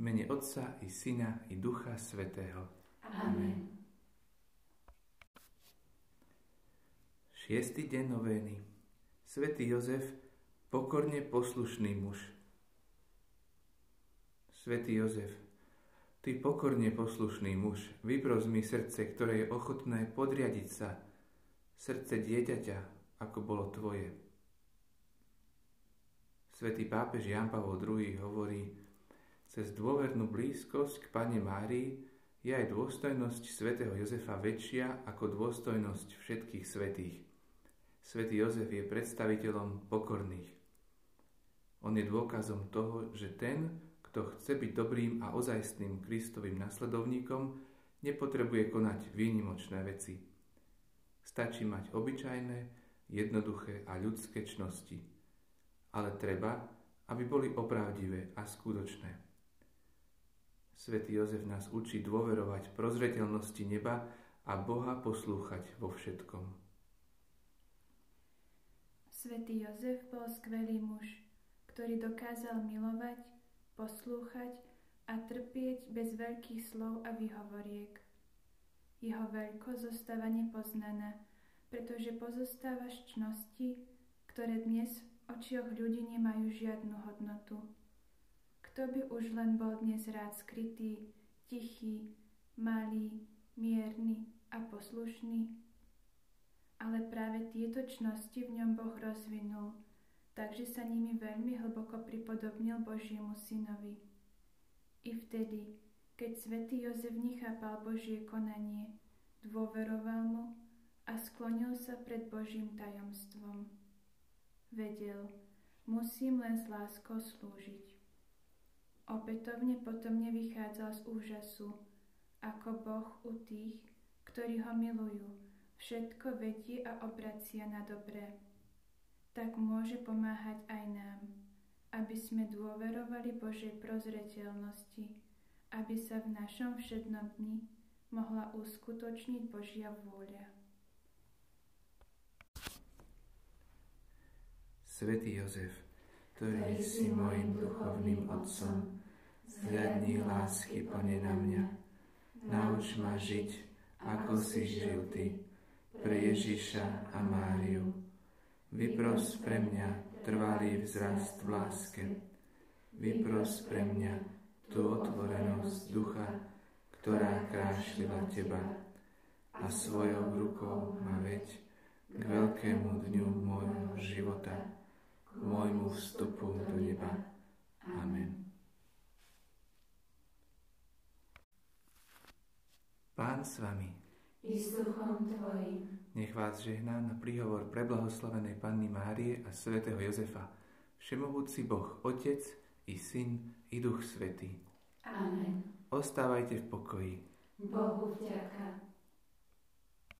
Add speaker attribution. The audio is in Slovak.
Speaker 1: mene Otca i Syna i Ducha Svetého.
Speaker 2: Amen.
Speaker 1: Šiestý deň novény. Svetý Jozef, pokorne poslušný muž. Svetý Jozef, ty pokorne poslušný muž, vypros mi srdce, ktoré je ochotné podriadiť sa, srdce dieťaťa, ako bolo tvoje. Svetý pápež Jan Pavol II hovorí, cez dôvernú blízkosť k Pane Márii je aj dôstojnosť svätého Jozefa väčšia ako dôstojnosť všetkých svetých. Svetý Jozef je predstaviteľom pokorných. On je dôkazom toho, že ten, kto chce byť dobrým a ozajstným Kristovým nasledovníkom, nepotrebuje konať výnimočné veci. Stačí mať obyčajné, jednoduché a ľudské čnosti. Ale treba, aby boli opravdivé a skutočné. Svetý Jozef nás učí dôverovať prozreteľnosti neba a Boha poslúchať vo všetkom.
Speaker 2: Svetý Jozef bol skvelý muž, ktorý dokázal milovať, poslúchať a trpieť bez veľkých slov a vyhovoriek. Jeho veľkosť zostáva nepoznaná, pretože pozostáva z čnosti, ktoré dnes v očioch ľudí nemajú žiadnu hodnotu. Kto by už len bol dnes rád skrytý, tichý, malý, mierny a poslušný? ale práve tieto čnosti v ňom Boh rozvinul, takže sa nimi veľmi hlboko pripodobnil Božiemu synovi. I vtedy, keď svätý Jozef nechápal Božie konanie, dôveroval mu a sklonil sa pred Božím tajomstvom. Vedel, musím len s láskou slúžiť. Opätovne potom nevychádzal z úžasu, ako Boh u tých, ktorí ho milujú, všetko vedie a obracia na dobré. Tak môže pomáhať aj nám, aby sme dôverovali Božej prozreteľnosti, aby sa v našom všednom dni mohla uskutočniť Božia vôľa.
Speaker 1: Svetý Jozef, ktorý si môjim duchovným otcom, zhľadni lásky, Pane, na mňa. Nauč ma žiť, ako si žil Ty, pre Ježiša a Máriu. Vypros pre mňa trvalý vzrast v láske. Vypros pre mňa tú otvorenosť ducha, ktorá krášlila Teba a svojou rukou ma veď k veľkému dňu môjho života, k môjmu vstupu do neba. Amen. Pán s vami
Speaker 2: i s duchom Tvojim.
Speaker 1: Nech vás žehná na príhovor preblahoslavenej Panny Márie a svätého Jozefa, všemohúci Boh, Otec i Syn i Duch Svetý.
Speaker 2: Amen.
Speaker 1: Ostávajte v pokoji.
Speaker 2: Bohu vďaka.